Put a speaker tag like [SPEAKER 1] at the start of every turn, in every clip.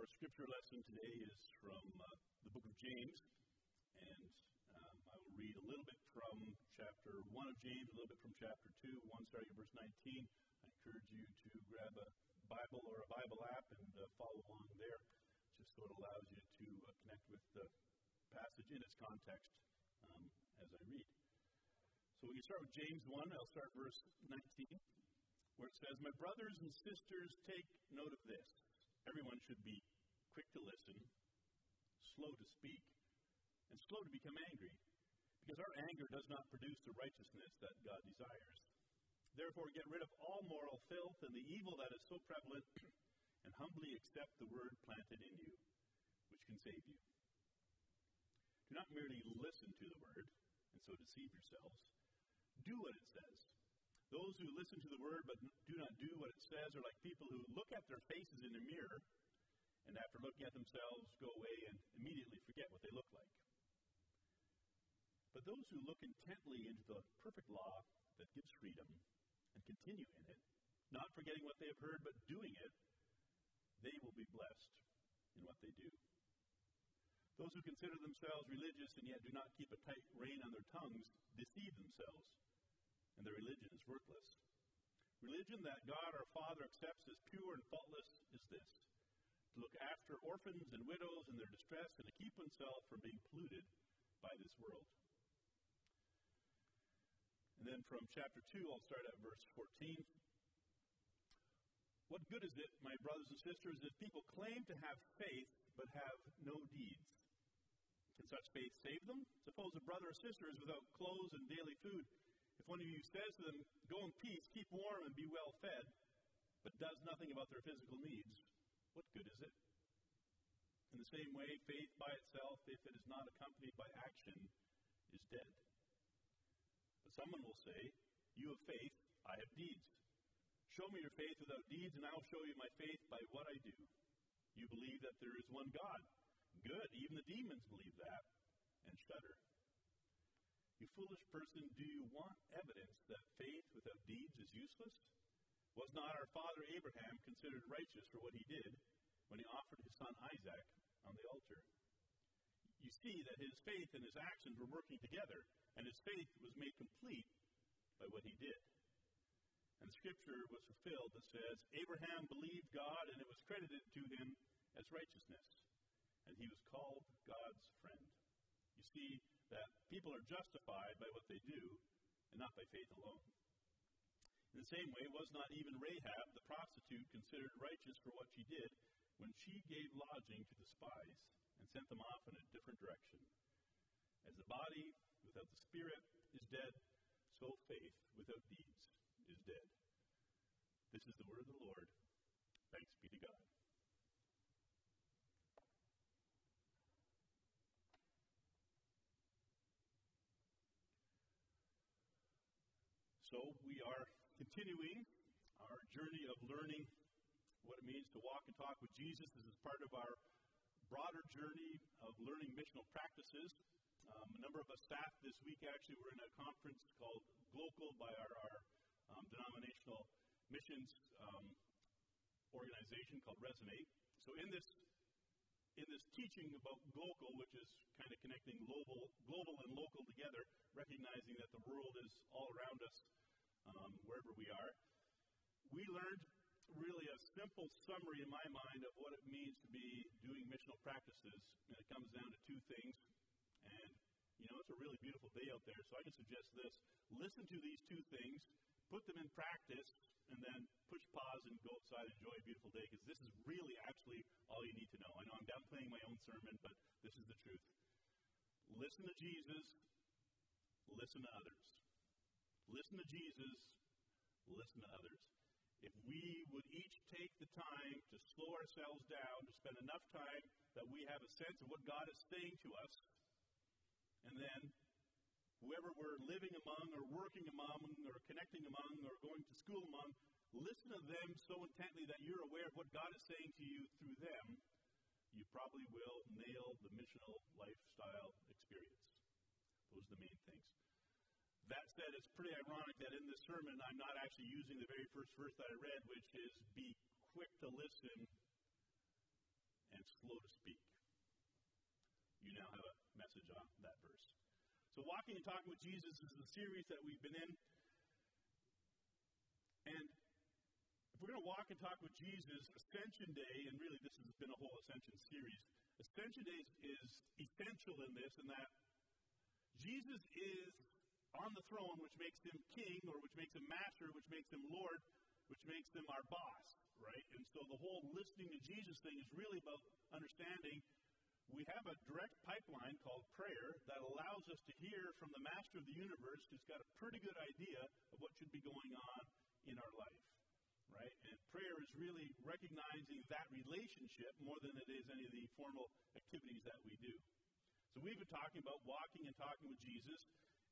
[SPEAKER 1] Our scripture lesson today is from uh, the book of James, and um, I will read a little bit from chapter 1 of James, a little bit from chapter 2, 1 starting at verse 19. I encourage you to grab a Bible or a Bible app and uh, follow along there, just so it allows you to uh, connect with the passage in its context um, as I read. So we can start with James 1. I'll start verse 19, where it says, My brothers and sisters, take note of this. Everyone should be quick to listen, slow to speak, and slow to become angry, because our anger does not produce the righteousness that God desires. Therefore, get rid of all moral filth and the evil that is so prevalent, and humbly accept the word planted in you, which can save you. Do not merely listen to the word and so deceive yourselves. Do what it says. Those who listen to the word but do not do what it says are like people who look at their faces in a mirror and after looking at themselves go away and immediately forget what they look like. But those who look intently into the perfect law that gives freedom and continue in it, not forgetting what they have heard but doing it, they will be blessed in what they do. Those who consider themselves religious and yet do not keep a tight rein on their tongues deceive themselves and their religion is worthless. Religion that God our Father accepts as pure and faultless is this to look after orphans and widows in their distress and to keep oneself from being polluted by this world. And then from chapter 2, I'll start at verse 14. What good is it, my brothers and sisters, if people claim to have faith but have no deeds? Can such faith save them? Suppose a brother or sister is without clothes and daily food. If one of you says to them, Go in peace, keep warm, and be well fed, but does nothing about their physical needs, what good is it? In the same way, faith by itself, if it is not accompanied by action, is dead. But someone will say, You have faith, I have deeds. Show me your faith without deeds, and I will show you my faith by what I do. You believe that there is one God. Good, even the demons believe that and shudder. You foolish person, do you want evidence that faith without deeds is useless? Was not our father Abraham considered righteous for what he did when he offered his son Isaac on the altar? You see that his faith and his actions were working together, and his faith was made complete by what he did. And scripture was fulfilled that says, Abraham believed God, and it was credited to him as righteousness, and he was called God's friend. You see, that people are justified by what they do and not by faith alone. In the same way, was not even Rahab, the prostitute, considered righteous for what she did when she gave lodging to the spies and sent them off in a different direction? As the body without the spirit is dead, so faith without deeds is dead. This is the word of the Lord. Thanks be to God. So we are continuing our journey of learning what it means to walk and talk with Jesus. This is part of our broader journey of learning missional practices. Um, a number of us staff this week actually were in a conference called Global by our, our um, denominational missions um, organization called Resonate. So in this in this teaching about global, which is kind of connecting global, global and local together, recognizing that the world is all around us um, wherever we are. We learned really a simple summary in my mind of what it means to be doing missional practices, and it comes down to two things. And, you know, it's a really beautiful day out there, so I can suggest this. Listen to these two things, put them in practice, and then push pause and go outside and enjoy a beautiful day, because this is really actually all you need to know. I know I'm downplaying my own sermon, but this is the truth. Listen to Jesus, listen to others. Listen to Jesus, listen to others. If we would each take the time to slow ourselves down, to spend enough time that we have a sense of what God is saying to us, and then whoever we're living among, or working among, or connecting among, or going to school among, listen to them so intently that you're aware of what God is saying to you through them, you probably will nail the missional lifestyle experience. Those are the main things. That said, it's pretty ironic that in this sermon I'm not actually using the very first verse that I read, which is be quick to listen and slow to speak. You now have a message on that verse. So, Walking and Talking with Jesus is the series that we've been in. And if we're going to walk and talk with Jesus, Ascension Day, and really this has been a whole Ascension series, Ascension Day is essential in this, in that Jesus is on the throne, which makes him king, or which makes him master, which makes him Lord, which makes him our boss, right? And so the whole listening to Jesus thing is really about understanding we have a direct pipeline called prayer that allows us to hear from the master of the universe who's got a pretty good idea of what should be going on in our life, right? And prayer is really recognizing that relationship more than it is any of the formal activities that we do. So we've been talking about walking and talking with Jesus,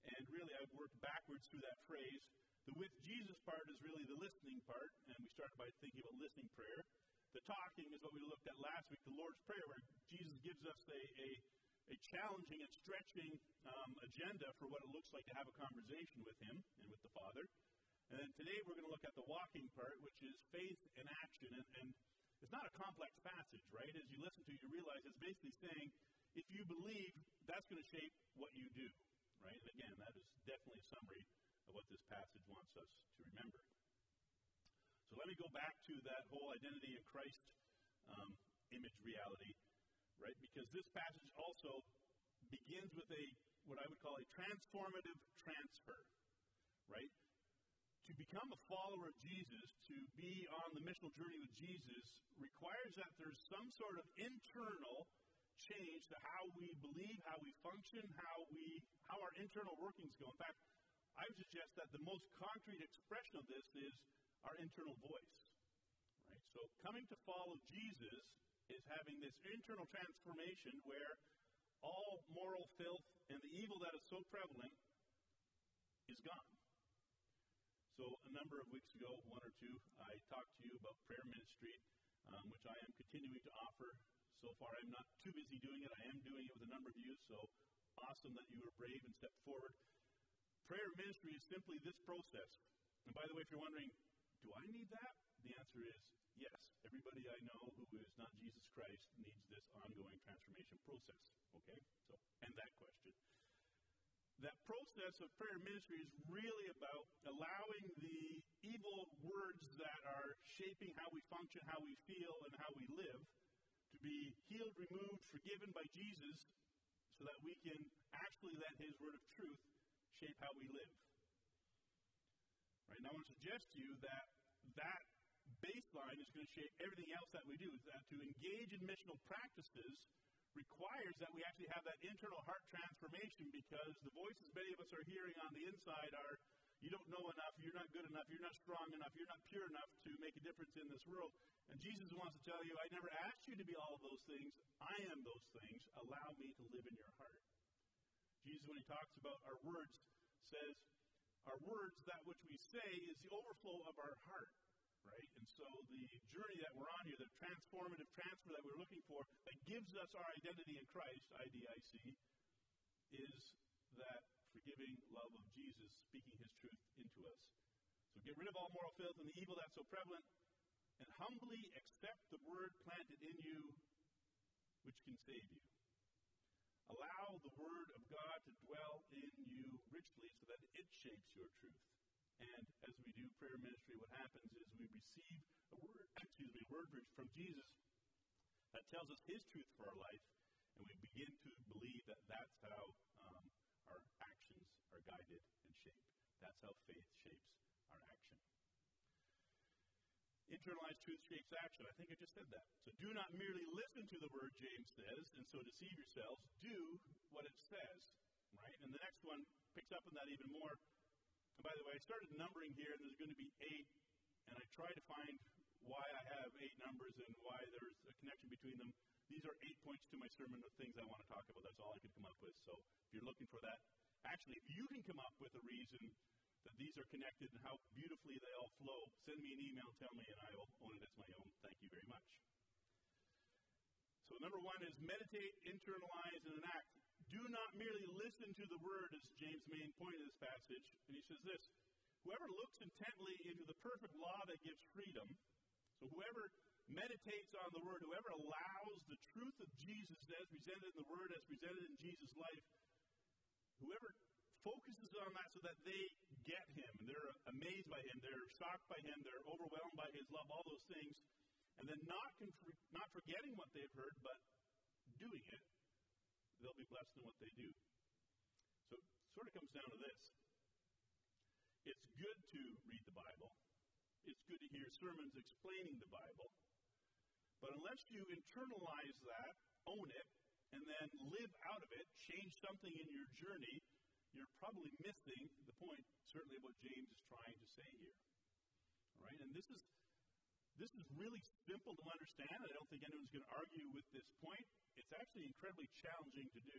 [SPEAKER 1] and really I've worked backwards through that phrase. The with Jesus part is really the listening part, and we started by thinking about listening prayer. The talking is what we looked at last week, the Lord's Prayer, where Jesus gives us a, a, a challenging and stretching um, agenda for what it looks like to have a conversation with Him and with the Father. And then today we're going to look at the walking part, which is faith and action. And, and it's not a complex passage, right? As you listen to it, you realize it's basically saying, if you believe, that's going to shape what you do, right? Again, that is definitely a summary of what this passage wants us to remember. So let me go back to that whole identity in Christ um, image reality, right? Because this passage also begins with a what I would call a transformative transfer, right? To become a follower of Jesus, to be on the missional journey with Jesus, requires that there's some sort of internal change to how we believe, how we function, how we how our internal workings go. In fact, I would suggest that the most concrete expression of this is our internal voice. Right? So coming to follow Jesus is having this internal transformation where all moral filth and the evil that is so prevalent is gone. So a number of weeks ago, one or two, I talked to you about prayer ministry, um, which I am continuing to offer. So far, I'm not too busy doing it. I am doing it with a number of you, so awesome that you were brave and stepped forward. Prayer ministry is simply this process. And by the way, if you're wondering, do I need that? The answer is yes. Everybody I know who is not Jesus Christ needs this ongoing transformation process. Okay? So, end that question. That process of prayer ministry is really about allowing the evil words that are shaping how we function, how we feel, and how we live to be healed, removed, forgiven by Jesus so that we can actually let His word of truth shape how we live. Right? And I want to suggest to you that that baseline is going to shape everything else that we do. Is that to engage in missional practices requires that we actually have that internal heart transformation because the voices many of us are hearing on the inside are you don't know enough, you're not good enough, you're not strong enough, you're not pure enough to make a difference in this world. And Jesus wants to tell you, I never asked you to be all of those things. I am those things. Allow me to live in your heart. Jesus, when he talks about our words, says, our words, that which we say, is the overflow of our heart, right? And so the journey that we're on here, the transformative transfer that we're looking for, that gives us our identity in Christ, IDIC, is that forgiving love of Jesus speaking his truth into us. So get rid of all moral filth and the evil that's so prevalent, and humbly accept the word planted in you, which can save you. Allow the Word of God to dwell in you richly so that it shapes your truth. And as we do prayer ministry, what happens is we receive a word, excuse me, word from Jesus that tells us His truth for our life, and we begin to believe that that's how um, our are guided and shaped. That's how faith shapes our action. Internalized truth shapes action. I think I just said that. So do not merely listen to the word, James says, and so deceive yourselves. Do what it says. Right? And the next one picks up on that even more. And by the way, I started numbering here, and there's going to be eight, and I tried to find why I have eight numbers and why there's a connection between them. These are eight points to my sermon of things I want to talk about. That's all I could come up with. So if you're looking for that, actually, if you can come up with a reason that these are connected and how beautifully they all flow, send me an email, tell me, and I will own it as my own. Thank you very much. So, number one is meditate, internalize, and enact. Do not merely listen to the word, as James' main point in this passage. And he says this Whoever looks intently into the perfect law that gives freedom, so whoever meditates on the Word, whoever allows the truth of Jesus as presented in the Word, as presented in Jesus' life, whoever focuses on that so that they get Him, they're amazed by Him, they're shocked by Him, they're overwhelmed by His love, all those things, and then not, conf- not forgetting what they've heard, but doing it, they'll be blessed in what they do. So it sort of comes down to this. It's good to read the Bible. It's good to hear sermons explaining the Bible. But unless you internalize that, own it, and then live out of it, change something in your journey, you're probably missing the point, certainly what James is trying to say here. All right? And this is this is really simple to understand. I don't think anyone's going to argue with this point. It's actually incredibly challenging to do.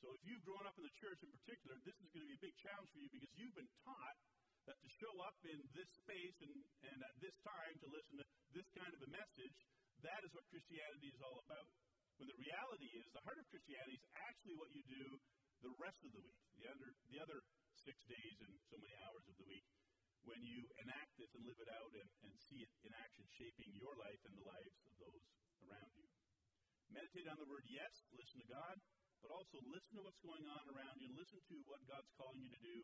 [SPEAKER 1] So if you've grown up in the church in particular, this is going to be a big challenge for you because you've been taught that to show up in this space and, and at this time to listen to this kind of a message, that is what Christianity is all about. When the reality is, the heart of Christianity is actually what you do the rest of the week, the other, the other six days and so many hours of the week, when you enact this and live it out and, and see it in action shaping your life and the lives of those around you. Meditate on the word yes, listen to God, but also listen to what's going on around you listen to what God's calling you to do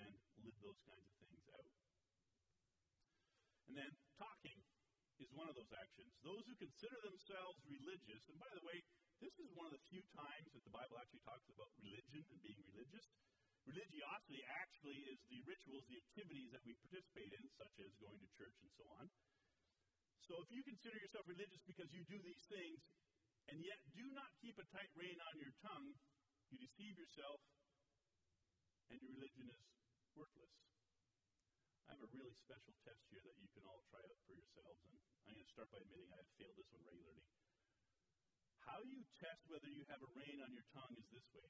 [SPEAKER 1] and live those kinds of things out. And then talking is one of those actions. Those who consider themselves religious, and by the way, this is one of the few times that the Bible actually talks about religion and being religious. Religiosity actually is the rituals, the activities that we participate in, such as going to church and so on. So if you consider yourself religious because you do these things, and yet do not keep a tight rein on your tongue, you deceive yourself, and your religion is worthless. I have a really special test here that you can all try out for yourselves, and I'm going to start by admitting I have failed this one regularly. How you test whether you have a rein on your tongue is this way.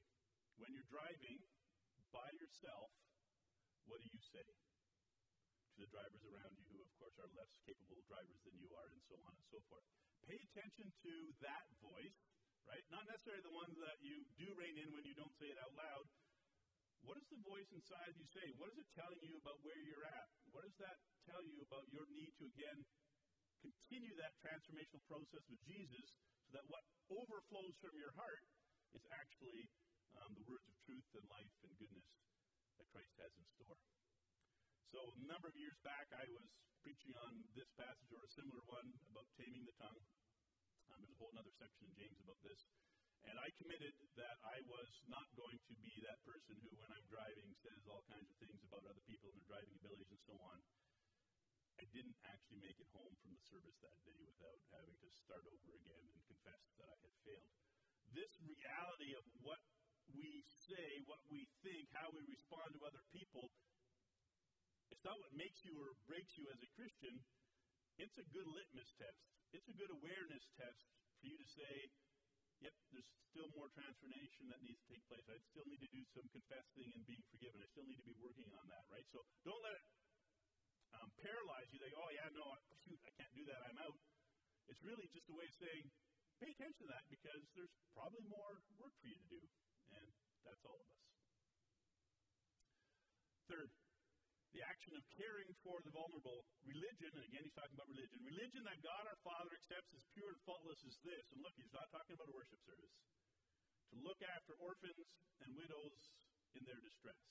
[SPEAKER 1] When you're driving by yourself, what do you say to the drivers around you, who, of course, are less capable drivers than you are, and so on and so forth? Pay attention to that voice, right? Not necessarily the one that you do rein in when you don't say it out loud. What does the voice inside you say? What is it telling you about where you're at? What does that tell you about your need to, again, continue that transformational process with Jesus so that what overflows from your heart is actually um, the words of truth and life and goodness that Christ has in store. So, a number of years back, I was preaching on this passage or a similar one about taming the tongue. Um, there's a whole other section in James about this. And I committed that I was not going to be that person who, when I'm driving, says all kinds of things about other people and their driving abilities and so on. I didn't actually make it home from the service that day without having to start over again and confess that I had failed. This reality of what we say, what we think, how we respond to other people, it's not what makes you or breaks you as a Christian. It's a good litmus test. It's a good awareness test for you to say, yep, there's still more transformation that needs to take place. I still need to do some confessing and being forgiven. I still need to be working on that, right? So don't let it um, paralyze you. They, oh, yeah, no, shoot, I can't do that. I'm out. It's really just a way of saying, pay attention to that because there's probably more work for you to do. And that's all of us. Third, the action of caring for the vulnerable. Religion, and again he's talking about religion. Religion that God our Father accepts as pure and faultless is this. And look, he's not talking about a worship service. To look after orphans and widows in their distress.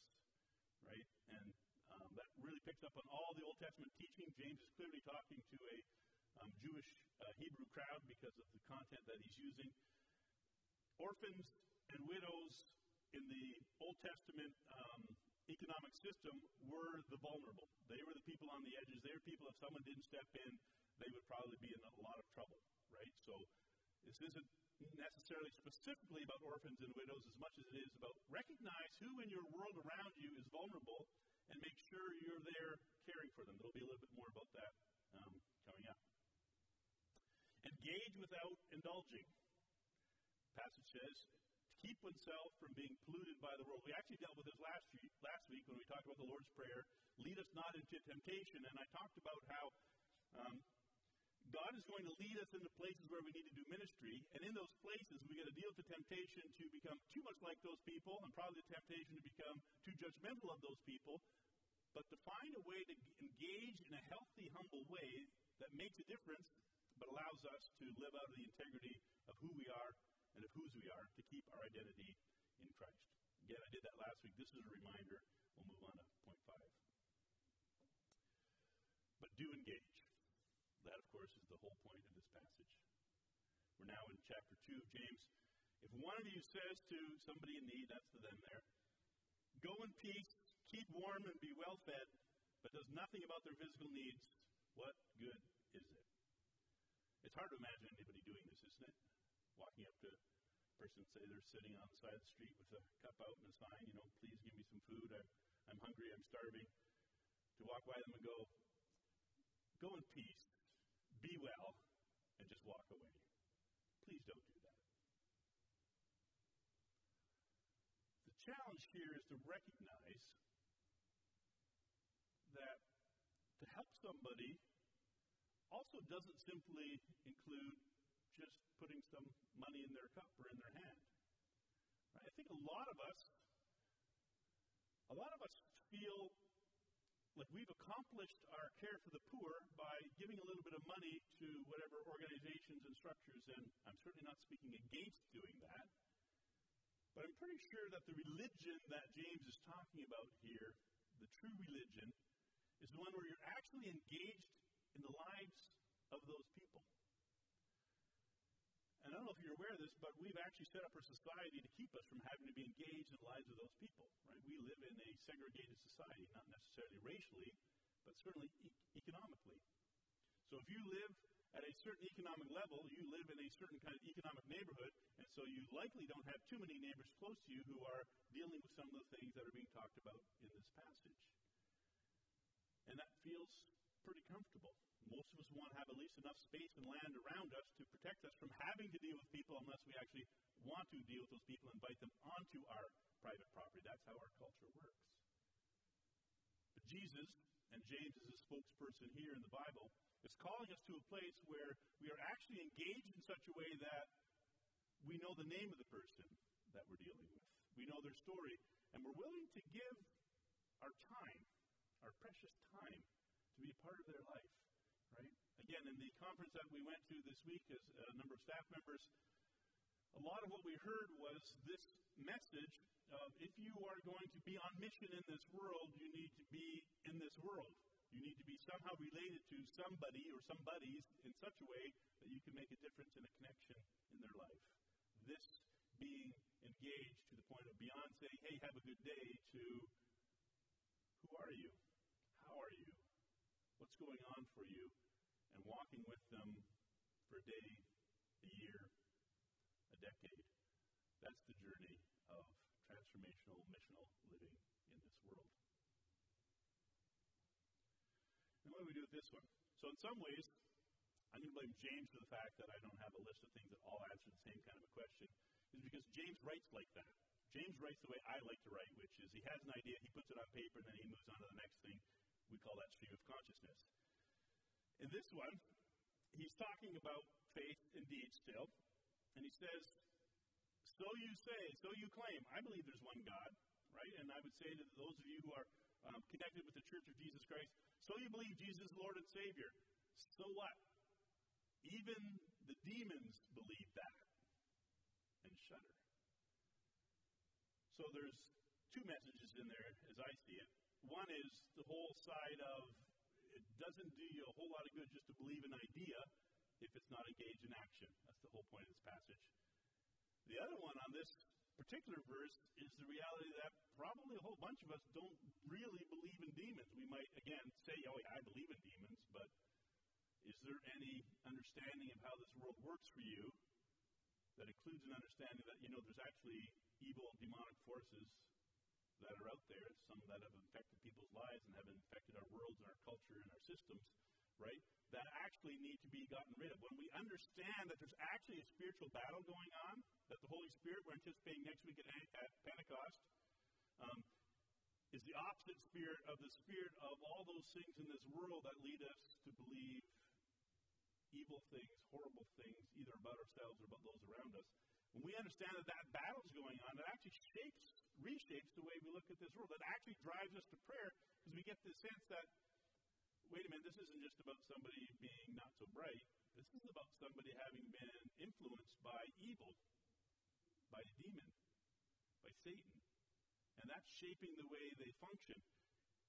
[SPEAKER 1] Right? And um, that really picks up on all the Old Testament teaching. James is clearly talking to a um, Jewish uh, Hebrew crowd because of the content that he's using. Orphans and widows in the Old Testament um, economic system were the vulnerable. They were the people on the edges. They were people, if someone didn't step in, they would probably be in a lot of trouble, right? So this isn't necessarily specifically about orphans and widows as much as it is about recognize who in your world around you is vulnerable and make sure you're there caring for them. There'll be a little bit more about that um, coming up. Engage without indulging. Passage says, keep oneself from being polluted by the world. We actually dealt with this last week, last week when we talked about the Lord's Prayer. Lead us not into temptation. And I talked about how um, God is going to lead us into places where we need to do ministry. And in those places, we got to deal with the temptation to become too much like those people, and probably the temptation to become too judgmental of those people. But to find a way to engage in a healthy, humble way that makes a difference, but allows us to live out of the integrity of who we are and of whose we are to keep our identity in Christ. Again, I did that last week. This is a reminder. We'll move on to point five. But do engage. That, of course, is the whole point of this passage. We're now in chapter 2 of James. If one of you says to somebody in need, that's to them there, go in peace, keep warm, and be well fed, but does nothing about their physical needs, what good is it? It's hard to imagine anybody doing this, isn't it? Walking up to a person, say they're sitting on the side of the street with a cup out and a sign, you know, please give me some food, I'm, I'm hungry, I'm starving. To walk by them and go, go in peace, be well, and just walk away. Please don't do that. The challenge here is to recognize that to help somebody also doesn't simply include just putting some money in their cup or in their hand. Right? I think a lot of us, a lot of us feel like we've accomplished our care for the poor by giving a little bit of money to whatever organizations and structures, and I'm certainly not speaking against doing that. But I'm pretty sure that the religion that James is talking about here, the true religion, is the one where you're actually engaged in the lives of those people. And I don't know if you're aware of this, but we've actually set up our society to keep us from having to be engaged in the lives of those people. Right? We live in a segregated society, not necessarily racially, but certainly e- economically. So if you live at a certain economic level, you live in a certain kind of economic neighborhood, and so you likely don't have too many neighbors close to you who are dealing with some of the things that are being talked about in this passage. And that feels pretty comfortable. Most of us want to have at least enough space and land around us to protect us from having to deal with people unless we actually want to deal with those people and invite them onto our private property. That's how our culture works. But Jesus, and James is a spokesperson here in the Bible, is calling us to a place where we are actually engaged in such a way that we know the name of the person that we're dealing with. We know their story, and we're willing to give our time, our precious time, to be a part of their life right? Again, in the conference that we went to this week as a number of staff members, a lot of what we heard was this message of if you are going to be on mission in this world, you need to be in this world. You need to be somehow related to somebody or somebodies in such a way that you can make a difference and a connection in their life. This being engaged to the point of beyond saying, hey, have a good day, to who are you? What's going on for you? and walking with them for a day, a year, a decade. That's the journey of transformational, missional living in this world. And what do we do with this one? So, in some ways, I'm going to blame James for the fact that I don't have a list of things that all answer the same kind of a question, is because James writes like that. James writes the way I like to write, which is he has an idea, he puts it on paper, and then he moves on to the next thing. We call that stream of consciousness. In this one, he's talking about faith indeed still, and he says, So you say, so you claim. I believe there's one God, right? And I would say to those of you who are um, connected with the Church of Jesus Christ, so you believe Jesus is Lord and Savior. So what? Even the demons believe that and shudder. So there's two messages in there as I see it. One is the whole side of doesn't do you a whole lot of good just to believe an idea if it's not engaged in action. That's the whole point of this passage. The other one on this particular verse is the reality that probably a whole bunch of us don't really believe in demons. We might, again, say, oh, yeah, I believe in demons, but is there any understanding of how this world works for you that includes an understanding that, you know, there's actually evil demonic forces out there, some that have infected people's lives and have infected our worlds and our culture and our systems, right? That actually need to be gotten rid of. When we understand that there's actually a spiritual battle going on, that the Holy Spirit we're anticipating next week at, at Pentecost um, is the opposite spirit of the spirit of all those things in this world that lead us to believe evil things, horrible things, either about ourselves or about those around us. When we understand that that battle is going on, it actually shapes reshapes the way we look at this world. That actually drives us to prayer because we get the sense that, wait a minute, this isn't just about somebody being not so bright. This is about somebody having been influenced by evil, by a demon, by Satan. And that's shaping the way they function.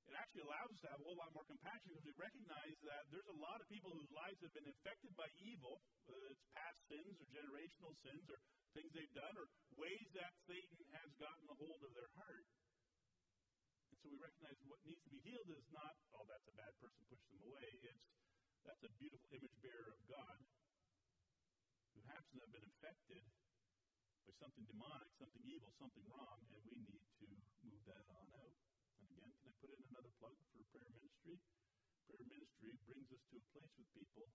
[SPEAKER 1] It actually allows us to have a whole lot more compassion because we recognize that there's a lot of people whose lives have been infected by evil, whether it's past sins or generational sins or things they've done or ways that Satan has gotten a hold of their heart. And so we recognize what needs to be healed is not, oh, that's a bad person, push them away. It's, that's a beautiful image bearer of God who happens to have been infected by something demonic, something evil, something wrong, and we need to move that on out. And again, can I put in another plug for prayer ministry? Prayer ministry brings us to a place with people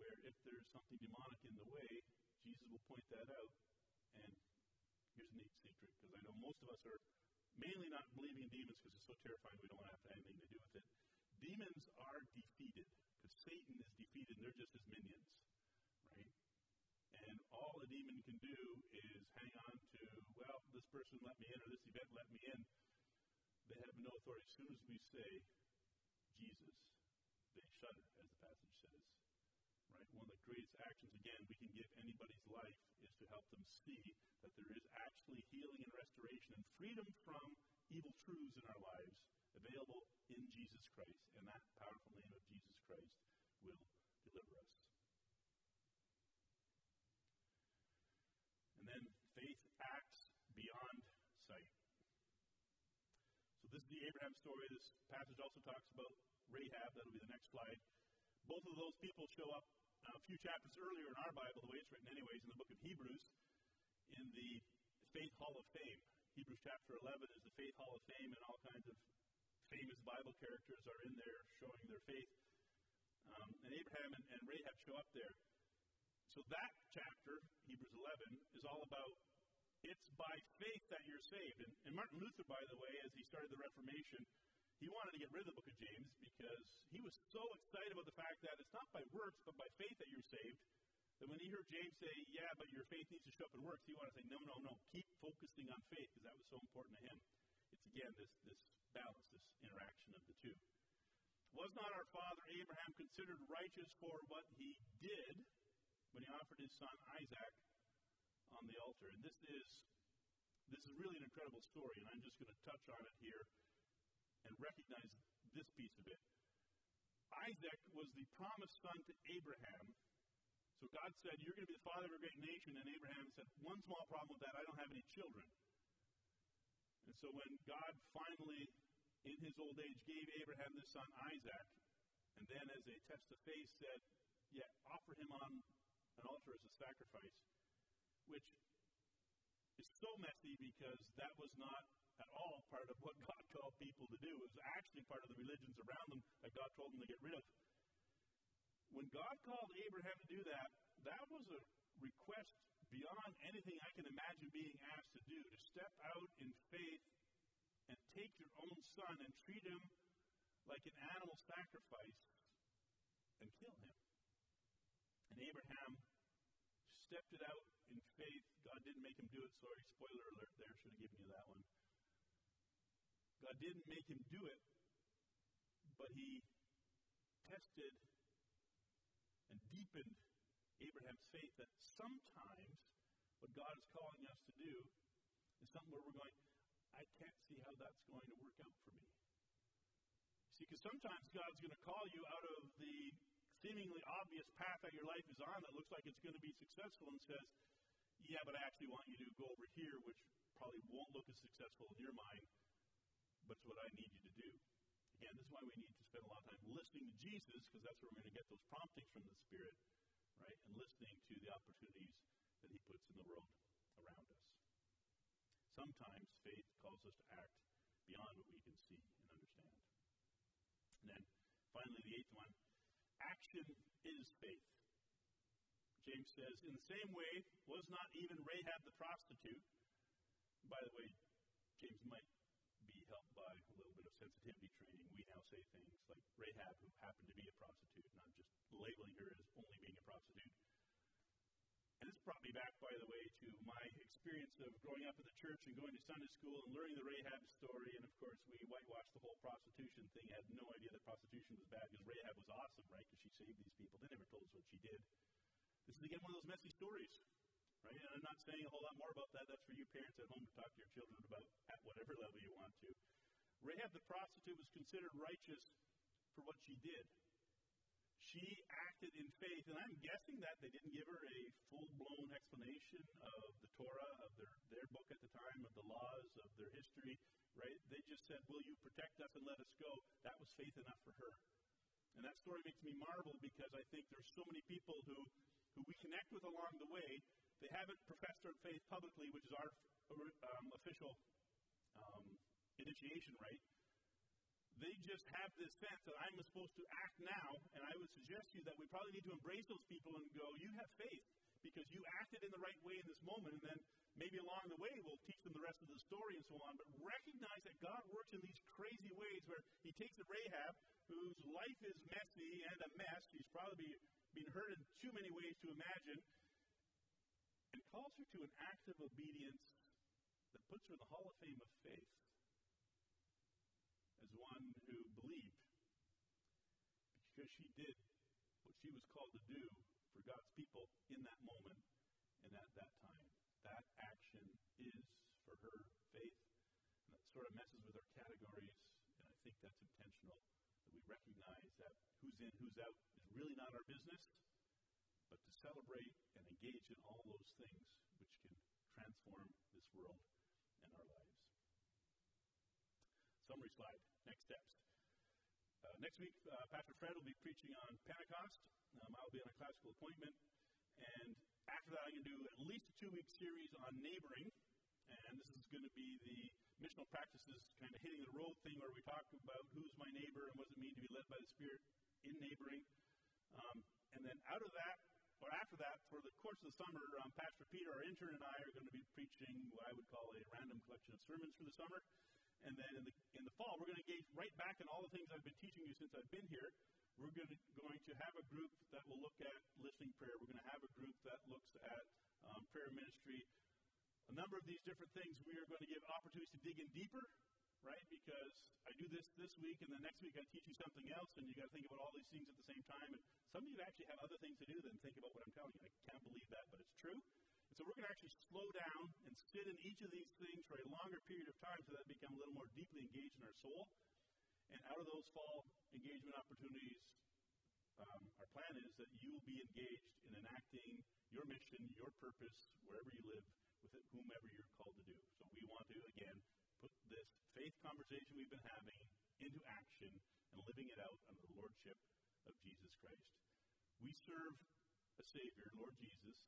[SPEAKER 1] where if there's something demonic in the way, Jesus will point that out. And here's a neat secret, because I know most of us are mainly not believing in demons because it's so terrifying we don't want to have anything to do with it. Demons are defeated, because Satan is defeated, and they're just his minions, right? And all a demon can do is hang on to, well, this person let me in, or this event let me in. They have no authority. As soon as we say Jesus, they shudder, as the passage says. Right? One of the greatest actions, again, we can give anybody's life is to help them see that there is actually healing and restoration and freedom from evil truths in our lives available in Jesus Christ. And that powerful name of Jesus Christ will deliver us. And then faith acts beyond sight. So this is the Abraham story. This passage also talks about Rahab. That'll be the next slide. Both of those people show up a few chapters earlier in our Bible, the way it's written, anyways, in the book of Hebrews, in the Faith Hall of Fame. Hebrews chapter 11 is the Faith Hall of Fame, and all kinds of famous Bible characters are in there showing their faith. Um, and Abraham and, and Rahab show up there. So that chapter, Hebrews 11, is all about it's by faith that you're saved. And, and Martin Luther, by the way, as he started the Reformation, he wanted to get rid of the book of James because he was so excited about the fact that it's not by works, but by faith that you're saved. That when he heard James say, Yeah, but your faith needs to show up in works, he wanted to say, No, no, no, keep focusing on faith because that was so important to him. It's again this, this balance, this interaction of the two. Was not our father Abraham considered righteous for what he did when he offered his son Isaac on the altar? And this is this is really an incredible story, and I'm just going to touch on it here and recognize this piece of it. Isaac was the promised son to Abraham. So God said, You're going to be the father of a great nation. And Abraham said, One small problem with that, I don't have any children. And so when God finally, in his old age, gave Abraham this son Isaac, and then as a test of faith said, Yeah, offer him on an altar as a sacrifice, which is so messy because that was not at all part of what God called people to do. It was actually part of the religions around them that God told them to get rid of. When God called Abraham to do that, that was a request beyond anything I can imagine being asked to do to step out in faith and take your own son and treat him like an animal sacrifice and kill him. And Abraham stepped it out in faith. God didn't make him do it. Sorry, spoiler alert there. Should have given you that one. God didn't make him do it, but he tested and deepened Abraham's faith that sometimes what God is calling us to do is something where we're going, I can't see how that's going to work out for me. See, because sometimes God's going to call you out of the seemingly obvious path that your life is on that looks like it's going to be successful and says, Yeah, but I actually want you to go over here, which probably won't look as successful in your mind but it's what I need you to do. Again, this is why we need to spend a lot of time listening to Jesus, because that's where we're going to get those promptings from the Spirit, right? And listening to the opportunities that He puts in the world around us. Sometimes faith calls us to act beyond what we can see and understand. And then finally, action is faith. James says, in the same way, was not even Rahab the prostitute. By the way, James might be helped by a little bit of sensitivity training, we now say things like Rahab, who happened to be a prostitute, not just labeling her as only being a prostitute. And this brought me back, by the way, to my experience of growing up in the church and going to Sunday school and learning the Rahab story. And of course, we whitewashed the whole prostitution thing. I had no idea that prostitution was bad because Rahab was awesome, right? Because she saved these people. They never told us what she did. This is again one of those messy stories, right? And I'm not saying a whole lot more about that. That's for you parents at home to talk to your children about at whatever level you want to. Rahab the prostitute was considered righteous for what she did she acted in faith, and I'm guessing that they didn't give her a full blown explanation of the Torah, of their, their book at the time, of the laws, of their history, right? They just said, Will you protect us and let us go? That was faith enough for her. And that story makes me marvel because I think there's so many people who, who we connect with along the way. They haven't professed their faith publicly, which is our um, official um, initiation rite they just have this sense that I'm supposed to act now, and I would suggest to you that we probably need to embrace those people and go, you have faith because you acted in the right way in this moment, and then maybe along the way we'll teach them the rest of the story and so on. But recognize that God works in these crazy ways where He takes a Rahab, whose life is messy and a mess. She's probably been hurt in too many ways to imagine, and calls her to an act of obedience that puts her in the Hall of Fame of faith as one who believed because she did what she was called to do for God's people in that moment and at that time. That action is for her faith. And that sort of messes with our categories, and I think that's intentional. Recognize that who's in, who's out is really not our business, but to celebrate and engage in all those things which can transform this world and our lives. Summary slide. Next steps. Uh, next week, uh, Pastor Fred will be preaching on Pentecost. Um, I'll be on a classical appointment. And after that, going to do at least a two week series on neighboring. And this is going to be the missional practices kind of hitting the road thing where we talk about who's my neighbor and what does it mean to be led by the Spirit in neighboring. Um, and then out of that, or after that, for the course of the summer, um, Pastor Peter, our intern, and I are going to be preaching what I would call a random collection of sermons for the summer. And then in the, in the fall, we're going to engage right back in all the things I've been teaching you since I've been here. We're going to, going to have a group that will look at listening prayer. We're going to have a group that looks at um, prayer ministry. A number of these different things, we are going to give opportunities to dig in deeper, right? Because I do this this week, and then next week I teach you something else, and you got to think about all these things at the same time. And some of you actually have other things to do than think about what I'm telling you. I can't believe that, but it's true. And so we're going to actually slow down and sit in each of these things for a longer period of time so that they become a little more deeply engaged in our soul. And out of those fall engagement opportunities, um, our plan is that you will be engaged in enacting your mission, your purpose, wherever you live, with whomever you're called to do. So we want to, again, put this faith conversation we've been having into action and living it out under the lordship of Jesus Christ. We serve a Savior, Lord Jesus,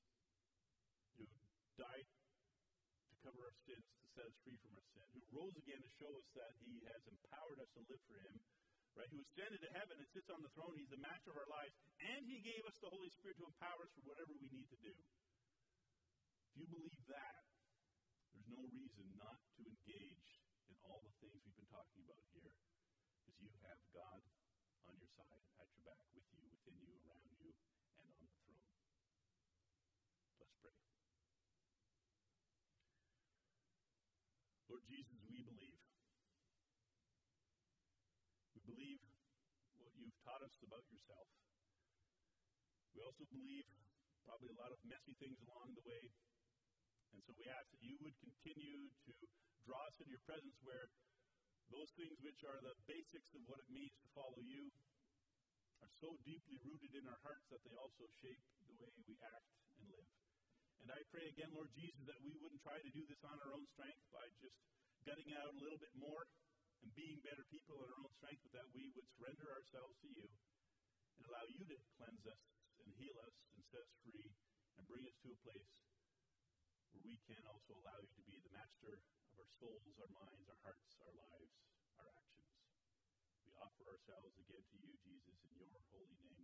[SPEAKER 1] who died to cover our sins, to set us free from our sin, who rose again to show us that he has empowered us to live for him, right? Who ascended to heaven and sits on the throne. He's the master of our lives, and he gave us the Holy Spirit to empower us for whatever we need to do. If you believe that, there's no reason not to engage in all the things we've been talking about here, because you have God on your side, at your back, with you, within you, around you, and on the throne. Let's pray. Lord Jesus, we believe. We believe what you've taught us about yourself. We also believe probably a lot of messy things along the way. And so we ask that you would continue to draw us into your presence where those things which are the basics of what it means to follow you are so deeply rooted in our hearts that they also shape the way we act and live. And I pray again, Lord Jesus, that we wouldn't try to do this on our own strength by just gutting out a little bit more and being better people in our own strength, but that we would surrender ourselves to you and allow you to cleanse us and heal us and set us free and bring us to a place we can also allow you to be the master of our souls, our minds, our hearts, our lives, our actions. We offer ourselves again to you, Jesus. In your holy name.